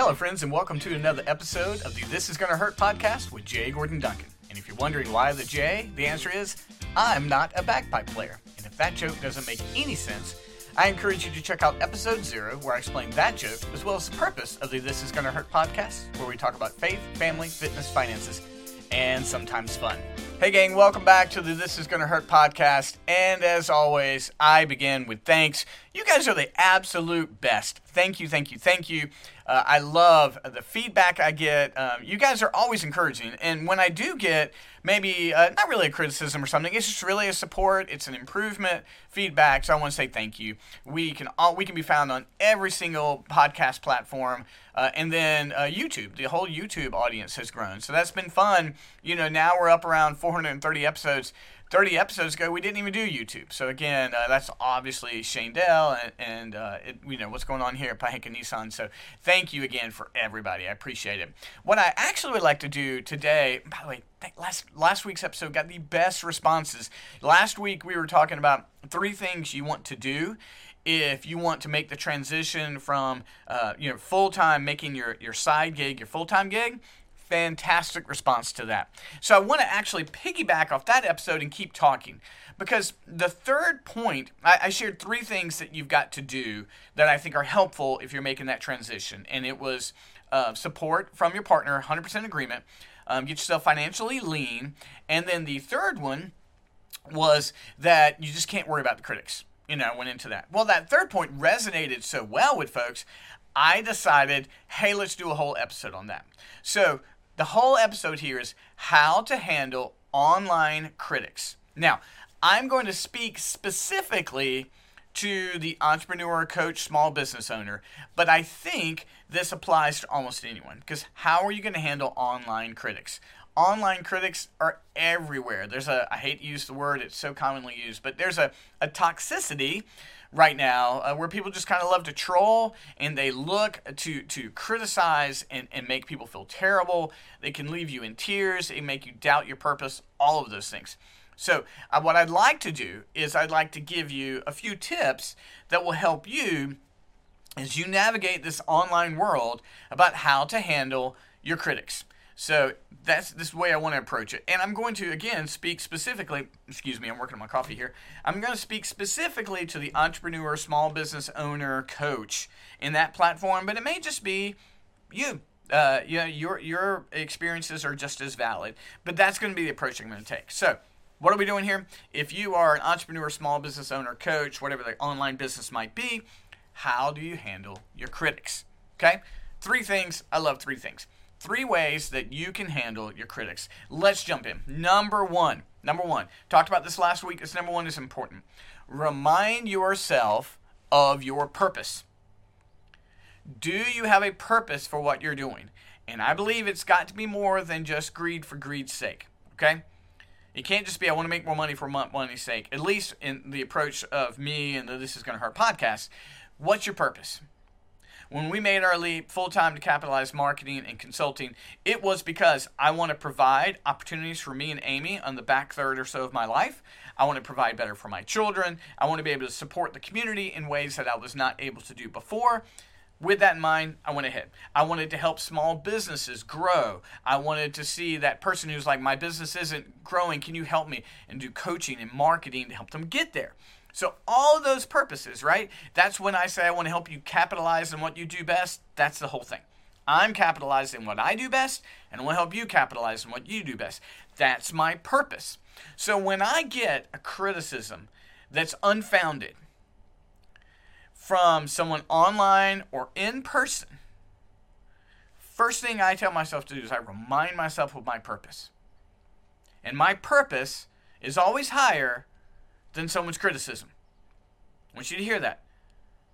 Hello, friends, and welcome to another episode of the This Is Gonna Hurt podcast with Jay Gordon Duncan. And if you're wondering why the J, the answer is I'm not a bagpipe player. And if that joke doesn't make any sense, I encourage you to check out episode zero, where I explain that joke, as well as the purpose of the This Is Gonna Hurt podcast, where we talk about faith, family, fitness, finances, and sometimes fun. Hey, gang, welcome back to the This Is Gonna Hurt podcast. And as always, I begin with thanks. You guys are the absolute best. Thank you, thank you, thank you. Uh, I love the feedback I get. Um, you guys are always encouraging. And when I do get maybe uh, not really a criticism or something, it's just really a support, it's an improvement feedback. So I want to say thank you. We can all, we can be found on every single podcast platform. Uh, and then uh, YouTube, the whole YouTube audience has grown. So that's been fun. You know, now we're up around 430 episodes. 30 episodes ago, we didn't even do YouTube. So again, uh, that's obviously Shane Dell and, and uh, it, you know what's going on here at Pohanka Nissan. So thank you again for everybody. I appreciate it. What I actually would like to do today, by the way, last last week's episode got the best responses. Last week we were talking about three things you want to do if you want to make the transition from uh, you know full time making your your side gig your full time gig fantastic response to that. So I want to actually piggyback off that episode and keep talking because the third point, I, I, shared three things that you've got to do that I think are helpful if you're making that transition. And it was uh, support from your partner, 100% agreement, um, get yourself financially lean. And then the third one was that you just can't worry about the critics. You know, I went into that. Well, that third point resonated so well with folks. I decided, hey, let's do a whole episode on that. So the whole episode here is how to handle online critics. Now, I'm going to speak specifically to the entrepreneur, coach, small business owner, but I think this applies to almost anyone because how are you going to handle online critics? Online critics are everywhere. There's a, I hate to use the word, it's so commonly used, but there's a, a toxicity right now uh, where people just kind of love to troll and they look to to criticize and, and make people feel terrible. They can leave you in tears. They make you doubt your purpose all of those things. So uh, what i'd like to do is i'd like to give you a few tips that will help you as you navigate this online world about how to handle your critics so that's this way I want to approach it. And I'm going to again speak specifically, excuse me, I'm working on my coffee here. I'm going to speak specifically to the entrepreneur, small business owner, coach in that platform, but it may just be you. Uh, you know, your your experiences are just as valid, but that's going to be the approach I'm going to take. So, what are we doing here? If you are an entrepreneur, small business owner, coach, whatever the online business might be, how do you handle your critics? Okay, three things. I love three things. Three ways that you can handle your critics. Let's jump in. Number one, number one, talked about this last week. This number one is important. Remind yourself of your purpose. Do you have a purpose for what you're doing? And I believe it's got to be more than just greed for greed's sake. Okay? It can't just be, I want to make more money for money's sake. At least in the approach of me and the This Is Going to Hurt podcast. What's your purpose? When we made our leap full time to capitalize marketing and consulting, it was because I want to provide opportunities for me and Amy on the back third or so of my life. I want to provide better for my children. I want to be able to support the community in ways that I was not able to do before. With that in mind, I went ahead. I wanted to help small businesses grow. I wanted to see that person who's like, my business isn't growing. Can you help me? And do coaching and marketing to help them get there. So, all of those purposes, right? That's when I say I want to help you capitalize on what you do best. That's the whole thing. I'm capitalizing what I do best, and to help you capitalize on what you do best. That's my purpose. So, when I get a criticism that's unfounded from someone online or in person, first thing I tell myself to do is I remind myself of my purpose. And my purpose is always higher than someone's criticism. I want you to hear that.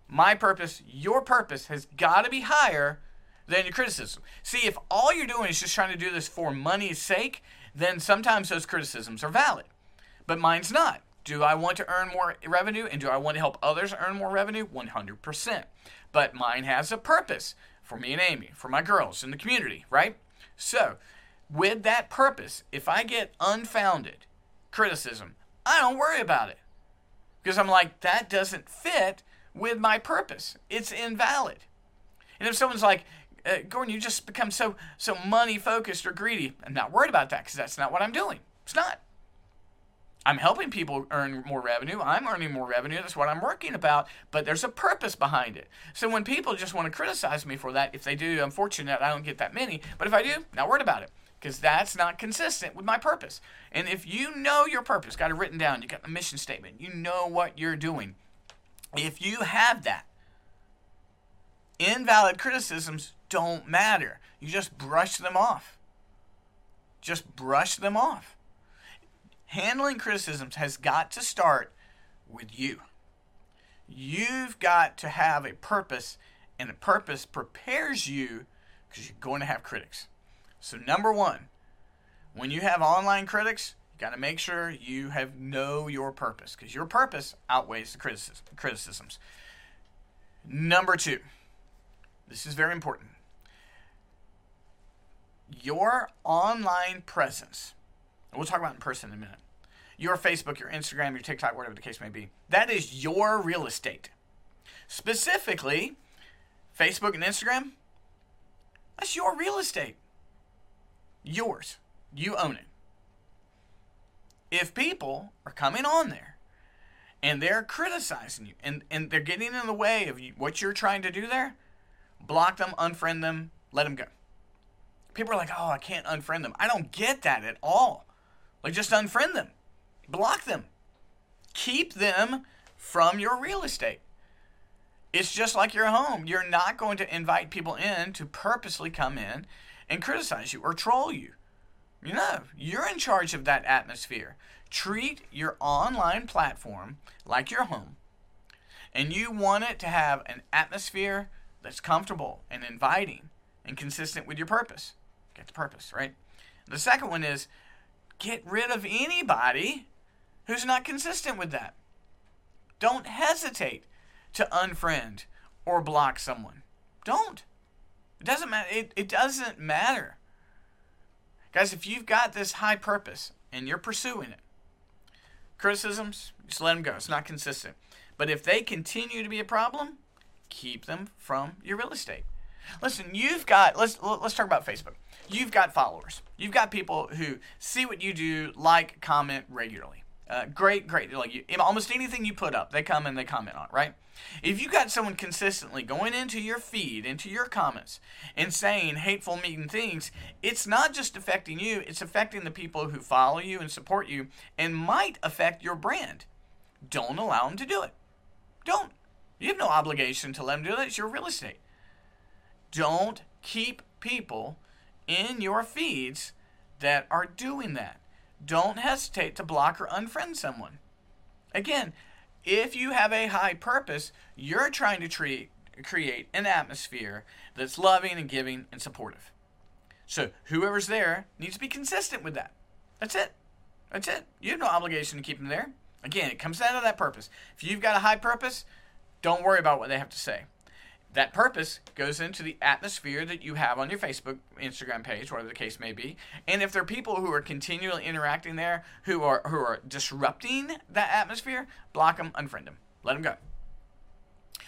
My purpose, your purpose, has got to be higher than your criticism. See, if all you're doing is just trying to do this for money's sake, then sometimes those criticisms are valid. But mine's not. Do I want to earn more revenue and do I want to help others earn more revenue? 100%. But mine has a purpose for me and Amy, for my girls in the community, right? So, with that purpose, if I get unfounded criticism, I don't worry about it. Because I'm like, that doesn't fit with my purpose. It's invalid. And if someone's like, uh, Gordon, you just become so so money focused or greedy. I'm not worried about that because that's not what I'm doing. It's not. I'm helping people earn more revenue. I'm earning more revenue. That's what I'm working about. But there's a purpose behind it. So when people just want to criticize me for that, if they do, I'm fortunate I don't get that many. But if I do, not worried about it because that's not consistent with my purpose. And if you know your purpose, got it written down, you got the mission statement, you know what you're doing. If you have that, invalid criticisms don't matter. You just brush them off. Just brush them off. Handling criticisms has got to start with you. You've got to have a purpose, and a purpose prepares you because you're going to have critics. So, number one, when you have online critics, you got to make sure you have know your purpose because your purpose outweighs the criticism, criticisms. Number two, this is very important. Your online presence, we'll talk about in person in a minute. Your Facebook, your Instagram, your TikTok, whatever the case may be, that is your real estate. Specifically, Facebook and Instagram, that's your real estate yours. You own it. If people are coming on there and they're criticizing you and, and they're getting in the way of you, what you're trying to do there, block them, unfriend them, let them go. People are like, oh, I can't unfriend them. I don't get that at all. Like, just unfriend them, block them, keep them from your real estate. It's just like your home. You're not going to invite people in to purposely come in and criticize you or troll you. You know, you're in charge of that atmosphere. Treat your online platform like your home. And you want it to have an atmosphere that's comfortable and inviting and consistent with your purpose. Get the purpose, right? The second one is get rid of anybody who's not consistent with that. Don't hesitate to unfriend or block someone. Don't. It doesn't matter. It, it doesn't matter. Guys, if you've got this high purpose and you're pursuing it, criticisms, just let them go. It's not consistent. But if they continue to be a problem, keep them from your real estate. Listen, you've got let's let's talk about Facebook. You've got followers. You've got people who see what you do, like, comment regularly. Uh, great, great. Like you, almost anything you put up, they come and they comment on, right? If you got someone consistently going into your feed, into your comments, and saying hateful, mean things, it's not just affecting you; it's affecting the people who follow you and support you, and might affect your brand. Don't allow them to do it. Don't. You have no obligation to let them do that. It's your real estate. Don't keep people in your feeds that are doing that don't hesitate to block or unfriend someone. Again, if you have a high purpose, you're trying to treat, create an atmosphere that's loving and giving and supportive. So whoever's there needs to be consistent with that. That's it. That's it. You have no obligation to keep them there. Again, it comes down to that purpose. If you've got a high purpose, don't worry about what they have to say that purpose goes into the atmosphere that you have on your Facebook, Instagram page, whatever the case may be. And if there are people who are continually interacting there who are who are disrupting that atmosphere, block them, unfriend them, let them go.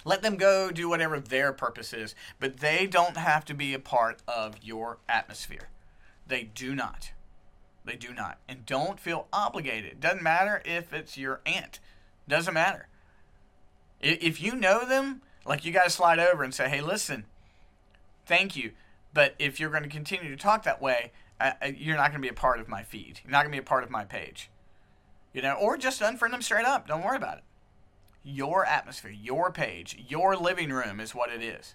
Let them go do whatever their purpose is, but they don't have to be a part of your atmosphere. They do not. They do not. And don't feel obligated. Doesn't matter if it's your aunt. Doesn't matter. If you know them, like you got to slide over and say, "Hey, listen, thank you, but if you're going to continue to talk that way, you're not going to be a part of my feed. You're not going to be a part of my page." You know, or just unfriend them straight up. Don't worry about it. Your atmosphere, your page, your living room is what it is.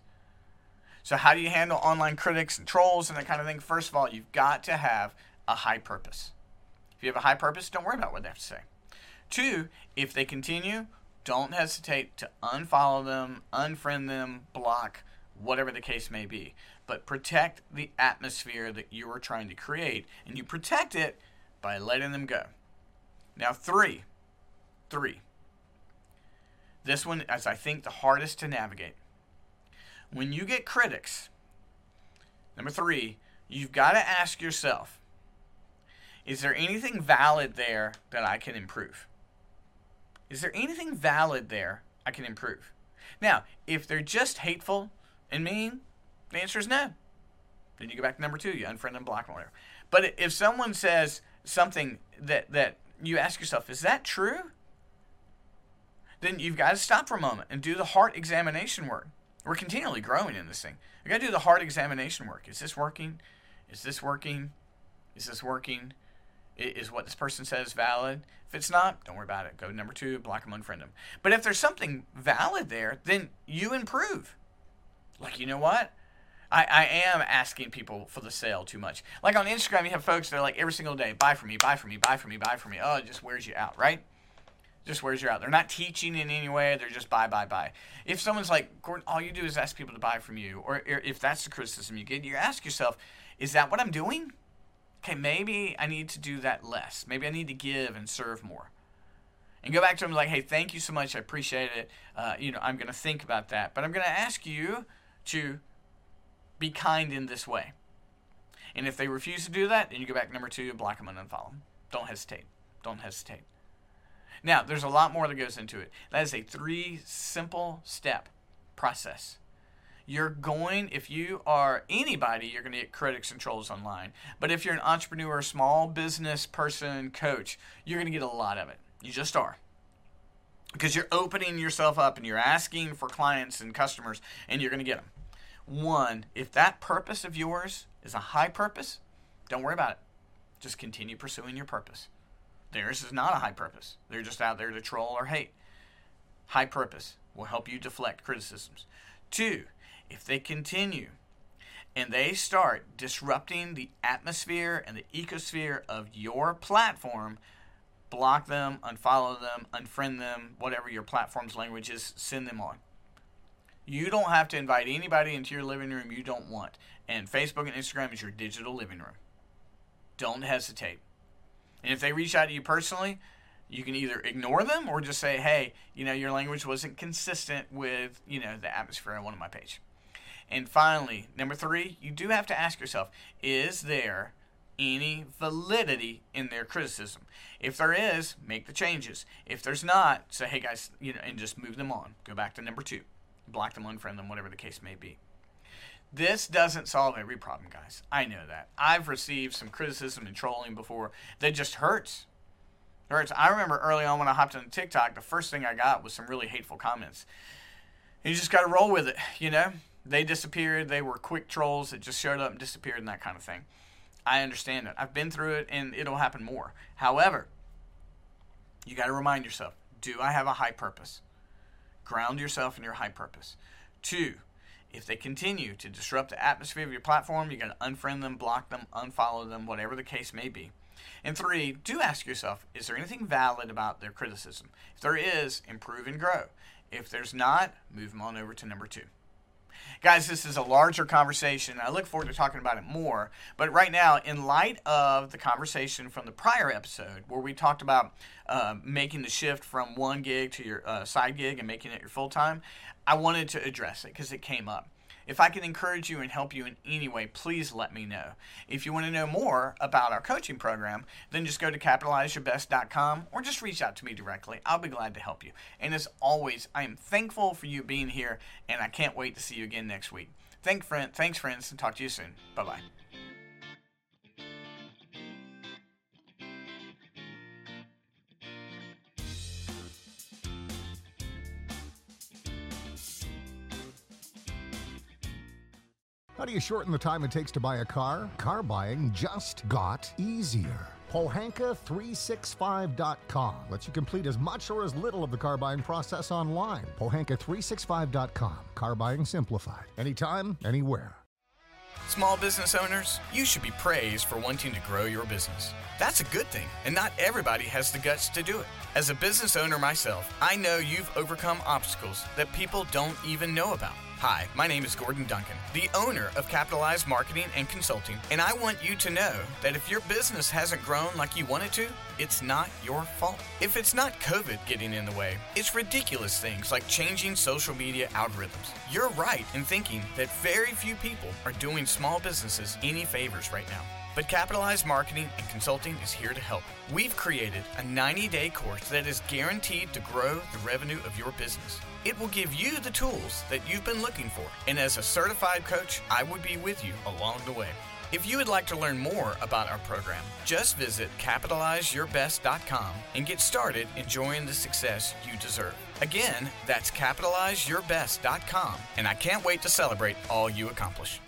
So, how do you handle online critics and trolls and that kind of thing? First of all, you've got to have a high purpose. If you have a high purpose, don't worry about what they have to say. Two, if they continue, don't hesitate to unfollow them, unfriend them, block, whatever the case may be. But protect the atmosphere that you are trying to create, and you protect it by letting them go. Now, three, three. This one is, I think, the hardest to navigate. When you get critics, number three, you've got to ask yourself is there anything valid there that I can improve? Is there anything valid there I can improve? Now, if they're just hateful and mean, The answer is no. Then you go back to number two, you unfriend them, block them, whatever. But if someone says something that, that you ask yourself, is that true? Then you've got to stop for a moment and do the heart examination work. We're continually growing in this thing. You got to do the heart examination work. Is this working? Is this working? Is this working? Is what this person says valid? If it's not, don't worry about it. Go to number two, block them, unfriend them. But if there's something valid there, then you improve. Like, you know what? I, I am asking people for the sale too much. Like on Instagram, you have folks that are like every single day, buy for me, buy for me, buy for me, buy for me. Oh, it just wears you out, right? Just wears you out. They're not teaching in any way. They're just buy, buy, buy. If someone's like, Gordon, all you do is ask people to buy from you, or if that's the criticism you get, you ask yourself, is that what I'm doing? Okay, maybe I need to do that less. Maybe I need to give and serve more. And go back to them like, hey, thank you so much. I appreciate it. Uh, you know, I'm going to think about that. But I'm going to ask you to be kind in this way. And if they refuse to do that, then you go back number two, block them and unfollow them. Don't hesitate. Don't hesitate. Now, there's a lot more that goes into it. That is a three simple step process. You're going, if you are anybody, you're going to get critics and trolls online. But if you're an entrepreneur, small business person, coach, you're going to get a lot of it. You just are. Because you're opening yourself up and you're asking for clients and customers, and you're going to get them. One, if that purpose of yours is a high purpose, don't worry about it. Just continue pursuing your purpose. Theirs is not a high purpose. They're just out there to troll or hate. High purpose will help you deflect criticisms. Two, if they continue and they start disrupting the atmosphere and the ecosphere of your platform, block them, unfollow them, unfriend them, whatever your platform's language is, send them on. You don't have to invite anybody into your living room you don't want. And Facebook and Instagram is your digital living room. Don't hesitate. And if they reach out to you personally, you can either ignore them or just say, hey, you know, your language wasn't consistent with, you know, the atmosphere I want on my page. And finally, number three, you do have to ask yourself, is there any validity in their criticism? If there is, make the changes. If there's not, say, hey guys, you know, and just move them on. Go back to number two. Block them, unfriend them, whatever the case may be. This doesn't solve every problem, guys. I know that. I've received some criticism and trolling before that just hurts. It hurts. I remember early on when I hopped on TikTok, the first thing I got was some really hateful comments. You just got to roll with it, you know? They disappeared. They were quick trolls that just showed up and disappeared and that kind of thing. I understand it. I've been through it and it'll happen more. However, you got to remind yourself do I have a high purpose? Ground yourself in your high purpose. Two, if they continue to disrupt the atmosphere of your platform, you got to unfriend them, block them, unfollow them, whatever the case may be. And three, do ask yourself is there anything valid about their criticism? If there is, improve and grow. If there's not, move them on over to number two. Guys, this is a larger conversation. I look forward to talking about it more. But right now, in light of the conversation from the prior episode where we talked about uh, making the shift from one gig to your uh, side gig and making it your full time, I wanted to address it because it came up. If I can encourage you and help you in any way, please let me know. If you want to know more about our coaching program, then just go to capitalizeyourbest.com or just reach out to me directly. I'll be glad to help you. And as always, I am thankful for you being here, and I can't wait to see you again next week. Friend, thanks, friends, and talk to you soon. Bye bye. How do you shorten the time it takes to buy a car? Car buying just got easier. Pohanka365.com lets you complete as much or as little of the car buying process online. Pohanka365.com. Car buying simplified. Anytime, anywhere. Small business owners, you should be praised for wanting to grow your business. That's a good thing, and not everybody has the guts to do it. As a business owner myself, I know you've overcome obstacles that people don't even know about. Hi, my name is Gordon Duncan, the owner of Capitalized Marketing and Consulting, and I want you to know that if your business hasn't grown like you want it to, it's not your fault. If it's not COVID getting in the way, it's ridiculous things like changing social media algorithms. You're right in thinking that very few people are doing small businesses any favors right now. But Capitalized Marketing and Consulting is here to help. We've created a 90 day course that is guaranteed to grow the revenue of your business. It will give you the tools that you've been looking for, and as a certified coach, I would be with you along the way. If you would like to learn more about our program, just visit capitalizeyourbest.com and get started enjoying the success you deserve. Again, that's capitalizeyourbest.com, and I can't wait to celebrate all you accomplish.